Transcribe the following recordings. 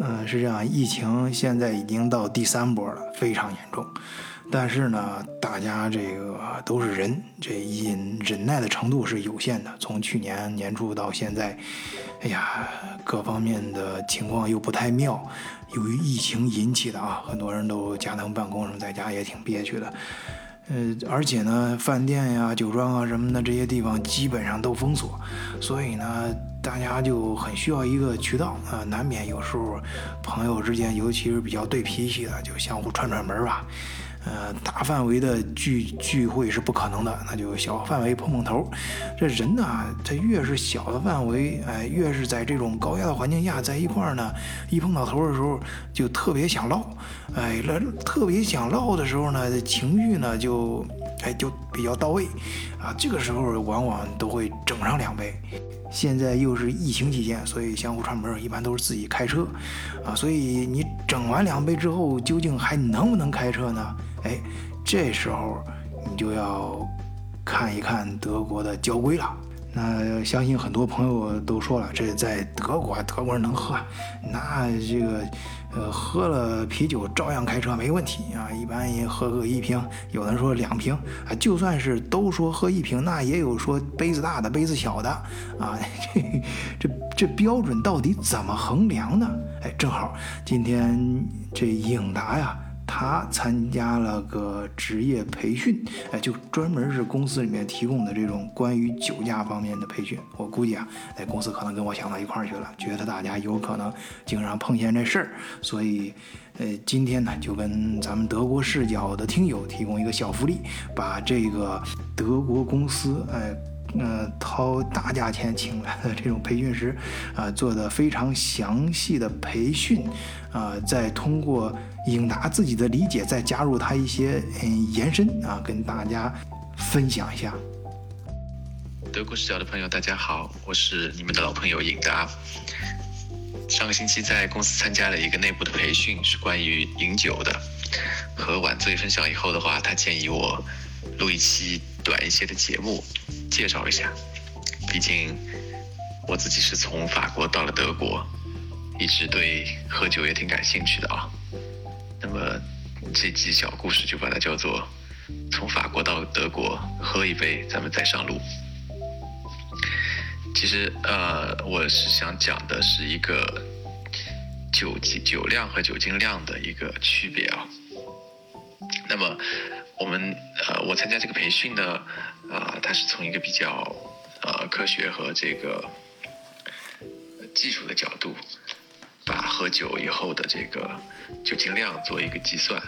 嗯，是这样，疫情现在已经到第三波了，非常严重。但是呢，大家这个都是人，这忍忍耐的程度是有限的。从去年年初到现在，哎呀，各方面的情况又不太妙。由于疫情引起的啊，很多人都家庭办公，什么在家也挺憋屈的。呃，而且呢，饭店呀、酒庄啊什么的这些地方基本上都封锁，所以呢，大家就很需要一个渠道啊。难免有时候朋友之间，尤其是比较对脾气的，就相互串串门吧。呃，大范围的聚聚会是不可能的，那就小范围碰碰头。这人呢，他越是小的范围，哎，越是在这种高压的环境下在一块儿呢，一碰到头的时候就特别想唠，哎，那特别想唠的时候呢，情绪呢就哎就比较到位啊。这个时候往往都会整上两杯。现在又是疫情期间，所以相互串门一般都是自己开车啊。所以你整完两杯之后，究竟还能不能开车呢？哎，这时候你就要看一看德国的交规了。那相信很多朋友都说了，这在德国，德国人能喝，那这个呃喝了啤酒照样开车没问题啊。一般也喝个一瓶，有的人说两瓶啊。就算是都说喝一瓶，那也有说杯子大的、杯子小的啊。这 这这标准到底怎么衡量呢？哎，正好今天这影达呀。他参加了个职业培训，哎，就专门是公司里面提供的这种关于酒驾方面的培训。我估计啊，哎，公司可能跟我想到一块儿去了，觉得大家有可能经常碰见这事儿，所以，呃，今天呢，就跟咱们德国视角的听友提供一个小福利，把这个德国公司，哎。掏大价钱请来的这种培训师，啊，做的非常详细的培训，啊，再通过颖达自己的理解，再加入他一些嗯延伸啊，跟大家分享一下。德国视角的朋友，大家好，我是你们的老朋友尹达。上个星期在公司参加了一个内部的培训，是关于饮酒的。和晚醉分享以后的话，他建议我录一期短一些的节目。介绍一下，毕竟我自己是从法国到了德国，一直对喝酒也挺感兴趣的啊。那么这集小故事就把它叫做“从法国到德国喝一杯，咱们再上路”。其实呃，我是想讲的是一个酒酒量和酒精量的一个区别啊。那么我们呃，我参加这个培训呢。啊，它是从一个比较呃科学和这个技术的角度，把喝酒以后的这个酒精量做一个计算。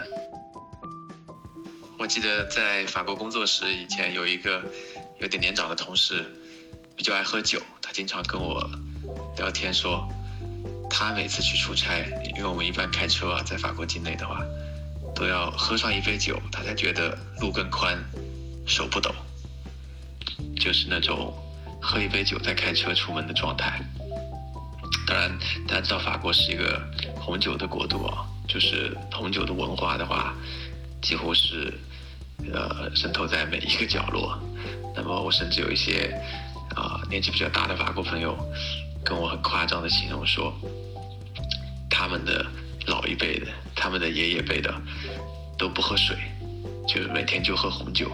我记得在法国工作时，以前有一个有点年长的同事，比较爱喝酒，他经常跟我聊天说，他每次去出差，因为我们一般开车啊，在法国境内的话，都要喝上一杯酒，他才觉得路更宽，手不抖。就是那种喝一杯酒再开车出门的状态。当然，大家知道法国是一个红酒的国度啊，就是红酒的文化的话，几乎是呃渗透在每一个角落。那么，我甚至有一些啊年纪比较大的法国朋友，跟我很夸张的形容说，他们的老一辈的，他们的爷爷辈的都不喝水，就是每天就喝红酒。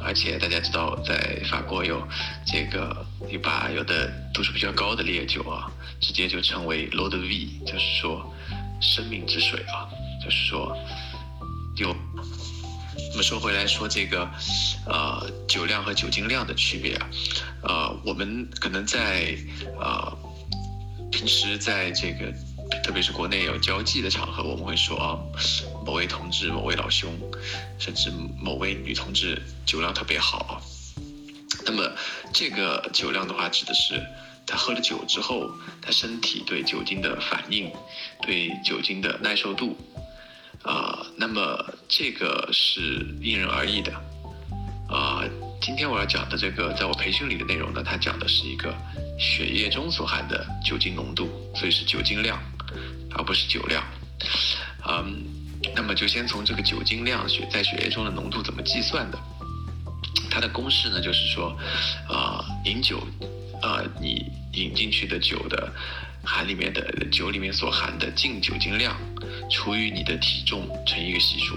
而且大家知道，在法国有这个，你把有的度数比较高的烈酒啊，直接就称为 “Lord V”，就是说生命之水啊，就是说有。那么说回来说这个，呃，酒量和酒精量的区别啊，呃，我们可能在呃平时在这个。特别是国内有交际的场合，我们会说啊，某位同志、某位老兄，甚至某位女同志酒量特别好。那么这个酒量的话，指的是他喝了酒之后，他身体对酒精的反应，对酒精的耐受度。啊，那么这个是因人而异的。啊，今天我要讲的这个，在我培训里的内容呢，它讲的是一个血液中所含的酒精浓度，所以是酒精量。而不是酒量，嗯，那么就先从这个酒精量血在血液中的浓度怎么计算的？它的公式呢，就是说，啊，饮酒，啊，你饮进去的酒的含里面的酒里面所含的净酒精量除以你的体重乘一个系数。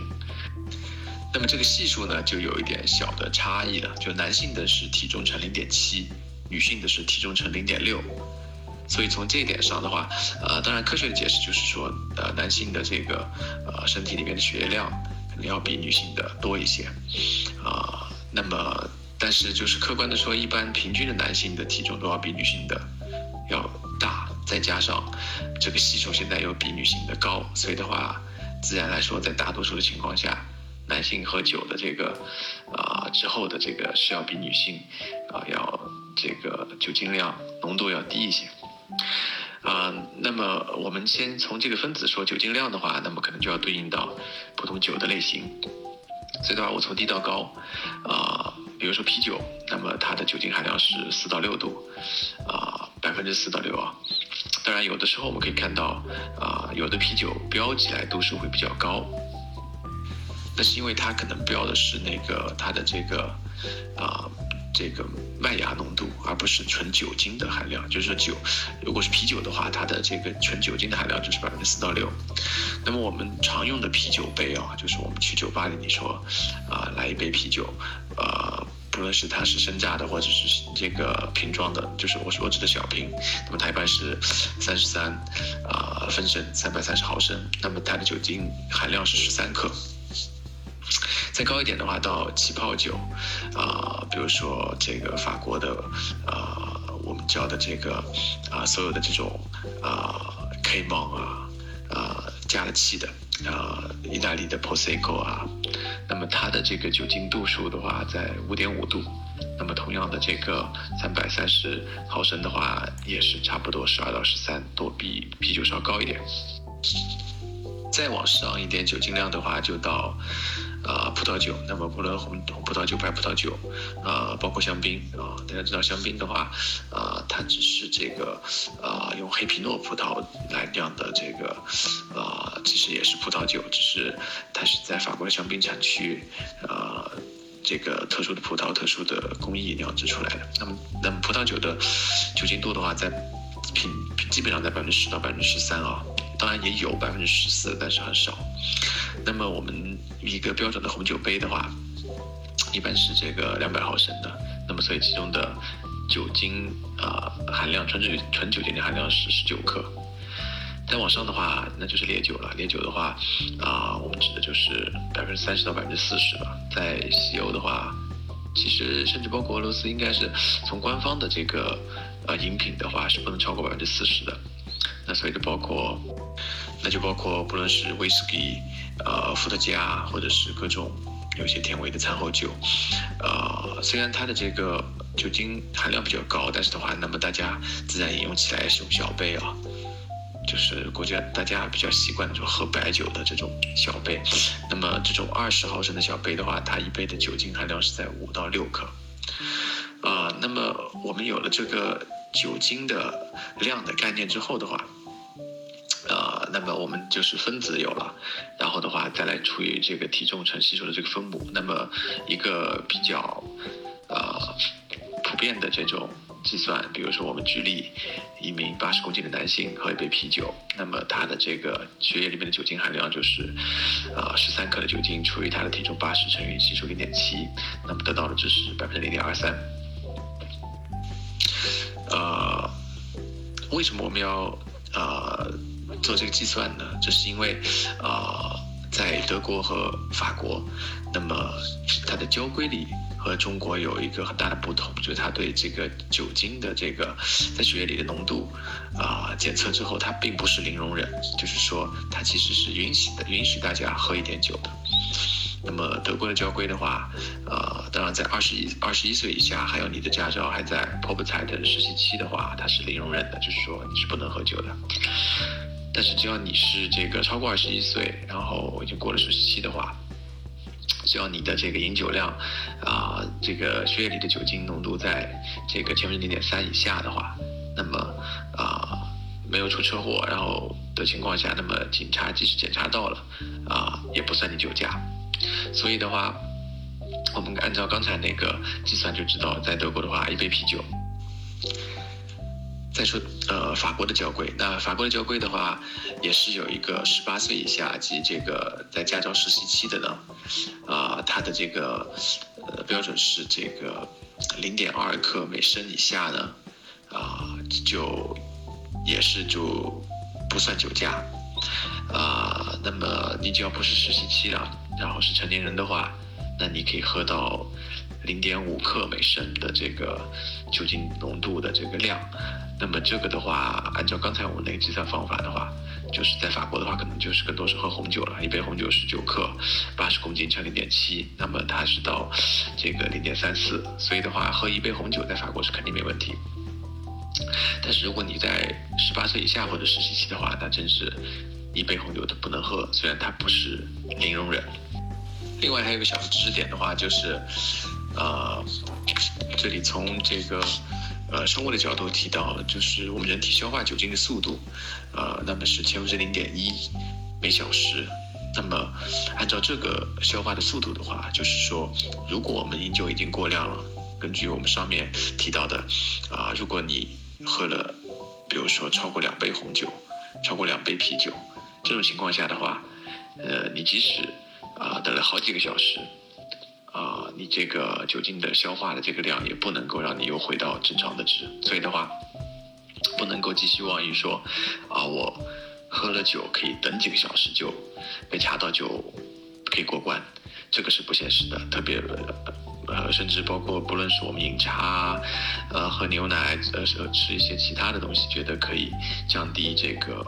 那么这个系数呢，就有一点小的差异了，就男性的是体重乘零点七，女性的是体重乘零点六。所以从这一点上的话，呃，当然科学的解释就是说，呃，男性的这个呃身体里面的血液量肯定要比女性的多一些，啊，那么但是就是客观的说，一般平均的男性的体重都要比女性的要大，再加上这个吸收现在又比女性的高，所以的话，自然来说，在大多数的情况下，男性喝酒的这个啊之后的这个是要比女性啊要这个酒精量浓度要低一些。啊，那么我们先从这个分子说酒精量的话，那么可能就要对应到不同酒的类型。所以的话，我从低到高，啊，比如说啤酒，那么它的酒精含量是四到六度，啊，百分之四到六啊。当然，有的时候我们可以看到，啊，有的啤酒标起来度数会比较高，那是因为它可能标的是那个它的这个，啊。这个麦芽浓度，而不是纯酒精的含量。就是说酒，如果是啤酒的话，它的这个纯酒精的含量就是百分之四到六。那么我们常用的啤酒杯啊，就是我们去酒吧里你说，啊，来一杯啤酒，呃，不论是它是生榨的，或者是这个瓶装的，就是我所指的小瓶，那么它一般是三十三啊分升，三百三十毫升，那么它的酒精含量是十三克。再高一点的话，到气泡酒，啊，比如说这个法国的，啊，我们叫的这个，啊，所有的这种，啊，K 芒啊，啊，加了气的，啊，意大利的 Prosecco 啊，那么它的这个酒精度数的话，在五点五度，那么同样的这个三百三十毫升的话，也是差不多十二到十三多，比啤酒稍高一点。再往上一点酒精量的话，就到。啊，葡萄酒，那么不论红红葡萄酒、白葡萄酒，啊，包括香槟啊，大家知道香槟的话，啊，它只是这个啊，用黑皮诺葡萄来酿的这个，啊，其实也是葡萄酒，只是它是在法国香槟产区，啊，这个特殊的葡萄、特殊的工艺酿制出来的。那么，那么葡萄酒的酒精度的话，在平基本上在百分之十到百分之十三啊，当然也有百分之十四，但是很少。那么我们一个标准的红酒杯的话，一般是这个两百毫升的。那么所以其中的酒精啊含量，纯酒纯酒精的含量是十九克。再往上的话，那就是烈酒了。烈酒的话，啊，我们指的就是百分之三十到百分之四十吧。在西欧的话，其实甚至包括俄罗斯，应该是从官方的这个呃饮品的话，是不能超过百分之四十的。那所以就包括，那就包括不论是威士忌。呃，伏特加或者是各种有些甜味的餐后酒，呃，虽然它的这个酒精含量比较高，但是的话，那么大家自然饮用起来是用小杯啊，就是国家大家比较习惯就喝白酒的这种小杯。那么这种二十毫升的小杯的话，它一杯的酒精含量是在五到六克。啊，那么我们有了这个酒精的量的概念之后的话。呃，那么我们就是分子有了，然后的话再来除以这个体重乘系数的这个分母。那么一个比较呃普遍的这种计算，比如说我们举例，一名八十公斤的男性喝一杯啤酒，那么他的这个血液里面的酒精含量就是呃十三克的酒精除以他的体重八十乘以吸收零点七，那么得到的就是百分之零点二三。呃，为什么我们要呃？做这个计算呢，这是因为，啊，在德国和法国，那么它的交规里和中国有一个很大的不同，就是它对这个酒精的这个在血液里的浓度，啊，检测之后它并不是零容忍，就是说它其实是允许的，允许大家喝一点酒的。那么德国的交规的话，呃，当然在二十一二十一岁以下，还有你的驾照还在 p o p 的实习期的话，它是零容忍的，就是说你是不能喝酒的。但是只要你是这个超过二十一岁，然后已经过了实习期的话，只要你的这个饮酒量，啊，这个血液里的酒精浓度在这个千分之零点三以下的话，那么啊没有出车祸，然后的情况下，那么警察即使检查到了，啊也不算你酒驾。所以的话，我们按照刚才那个计算就知道，在德国的话，一杯啤酒。再说呃法国的交规，那法国的交规的话，也是有一个十八岁以下及这个在驾照实习期的呢，啊，它的这个呃标准是这个零点二克每升以下呢，啊就也是就不算酒驾，啊，那么你只要不是实习期了，然后是成年人的话，那你可以喝到零点五克每升的这个酒精浓度的这个量。那么这个的话，按照刚才我们那个计算方法的话，就是在法国的话，可能就是更多是喝红酒了。一杯红酒十九克，八十公斤乘零点七，那么它是到这个零点三四。所以的话，喝一杯红酒在法国是肯定没问题。但是如果你在十八岁以下或者实习期的话，那真是一杯红酒都不能喝。虽然它不是零容忍。另外还有一个小知识点的话，就是，呃，这里从这个。呃，生物的角度提到，就是我们人体消化酒精的速度，呃，那么是千分之零点一每小时。那么，按照这个消化的速度的话，就是说，如果我们饮酒已经过量了，根据我们上面提到的，啊，如果你喝了，比如说超过两杯红酒，超过两杯啤酒，这种情况下的话，呃，你即使啊等了好几个小时。你这个酒精的消化的这个量也不能够让你又回到正常的值，所以的话，不能够寄希望于说，啊，我喝了酒可以等几个小时就被查到就可以过关，这个是不现实的。特别呃，甚至包括不论是我们饮茶，呃，喝牛奶，呃，吃一些其他的东西，觉得可以降低这个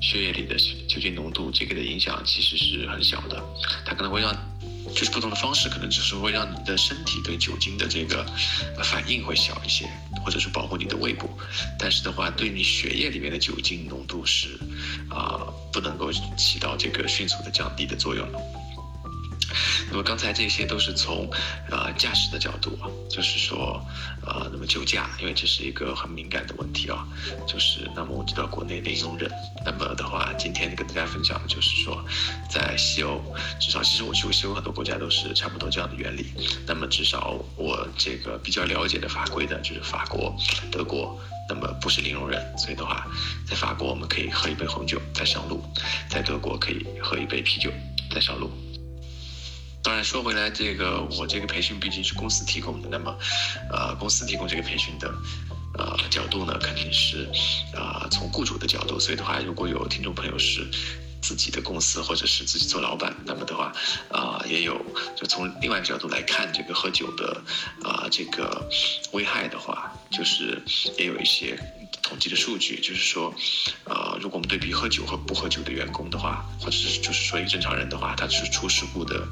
血液里的酒精浓度，这个的影响其实是很小的，它可能会让。就是不同的方式，可能只是会让你的身体对酒精的这个反应会小一些，或者是保护你的胃部。但是的话，对你血液里面的酒精浓度是啊，不能够起到这个迅速的降低的作用。那么刚才这些都是从，呃驾驶的角度啊，就是说，呃，那么酒驾，因为这是一个很敏感的问题啊，就是那么我知道国内零容忍，那么的话，今天跟大家分享的就是说，在西欧，至少其实我去过西欧很多国家都是差不多这样的原理。那么至少我这个比较了解的法规的就是法国、德国，那么不是零容忍，所以的话，在法国我们可以喝一杯红酒再上路，在德国可以喝一杯啤酒再上路。当然说回来，这个我这个培训毕竟是公司提供的，那么，呃，公司提供这个培训的，呃，角度呢肯定是，啊，从雇主的角度。所以的话，如果有听众朋友是自己的公司或者是自己做老板，那么的话，啊，也有就从另外一个角度来看这个喝酒的，啊，这个危害的话，就是也有一些。统计的数据就是说，呃，如果我们对比喝酒和不喝酒的员工的话，或者是就是说一个正常人的话，他是出事故的，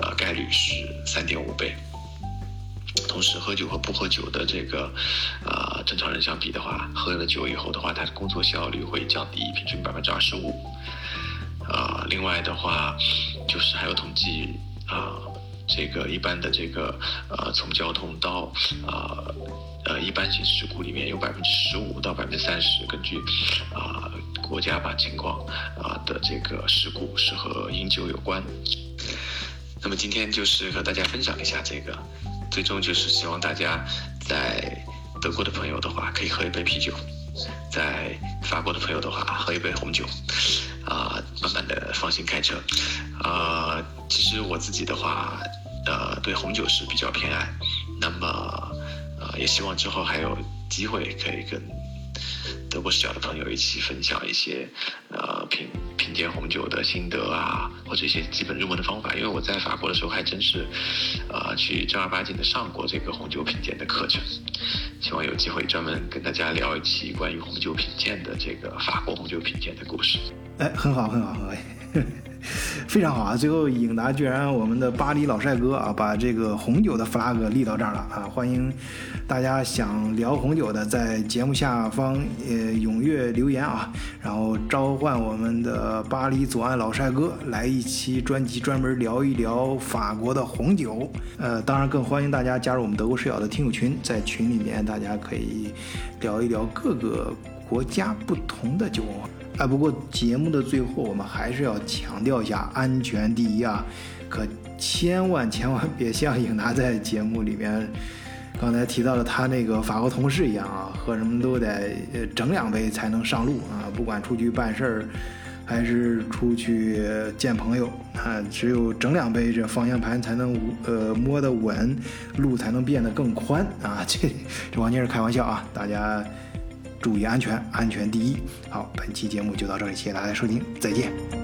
呃，概率是三点五倍。同时，喝酒和不喝酒的这个，呃，正常人相比的话，喝了酒以后的话，他的工作效率会降低平均百分之二十五。啊，另外的话，就是还有统计啊。这个一般的这个呃，从交通到啊呃一般性事故里面有百分之十五到百分之三十，根据啊国家吧情况啊的这个事故是和饮酒有关。那么今天就是和大家分享一下这个，最终就是希望大家在德国的朋友的话可以喝一杯啤酒，在法国的朋友的话喝一杯红酒，啊慢慢的放心开车，啊其实我自己的话。呃，对红酒是比较偏爱，那么，呃，也希望之后还有机会可以跟德国视角的朋友一起分享一些，呃，品品鉴红酒的心得啊，或者一些基本入门的方法。因为我在法国的时候还真是，呃，去正儿八经的上过这个红酒品鉴的课程，希望有机会专门跟大家聊一期关于红酒品鉴的这个法国红酒品鉴的故事。哎，很好，很好，很好。非常好啊！最后，颖达居然我们的巴黎老帅哥啊，把这个红酒的 flag 立到这儿了啊！欢迎大家想聊红酒的，在节目下方呃踊跃留言啊，然后召唤我们的巴黎左岸老帅哥来一期专辑，专门聊一聊法国的红酒。呃，当然更欢迎大家加入我们德国视角的听友群，在群里面大家可以聊一聊各个国家不同的酒文化。哎，不过节目的最后，我们还是要强调一下安全第一啊！可千万千万别像颖达在节目里面刚才提到了他那个法国同事一样啊，喝什么都得整两杯才能上路啊，不管出去办事儿。还是出去见朋友啊，只有整两杯，这方向盘才能呃摸得稳，路才能变得更宽啊！这这完全是开玩笑啊！大家注意安全，安全第一。好，本期节目就到这里，谢谢大家收听，再见。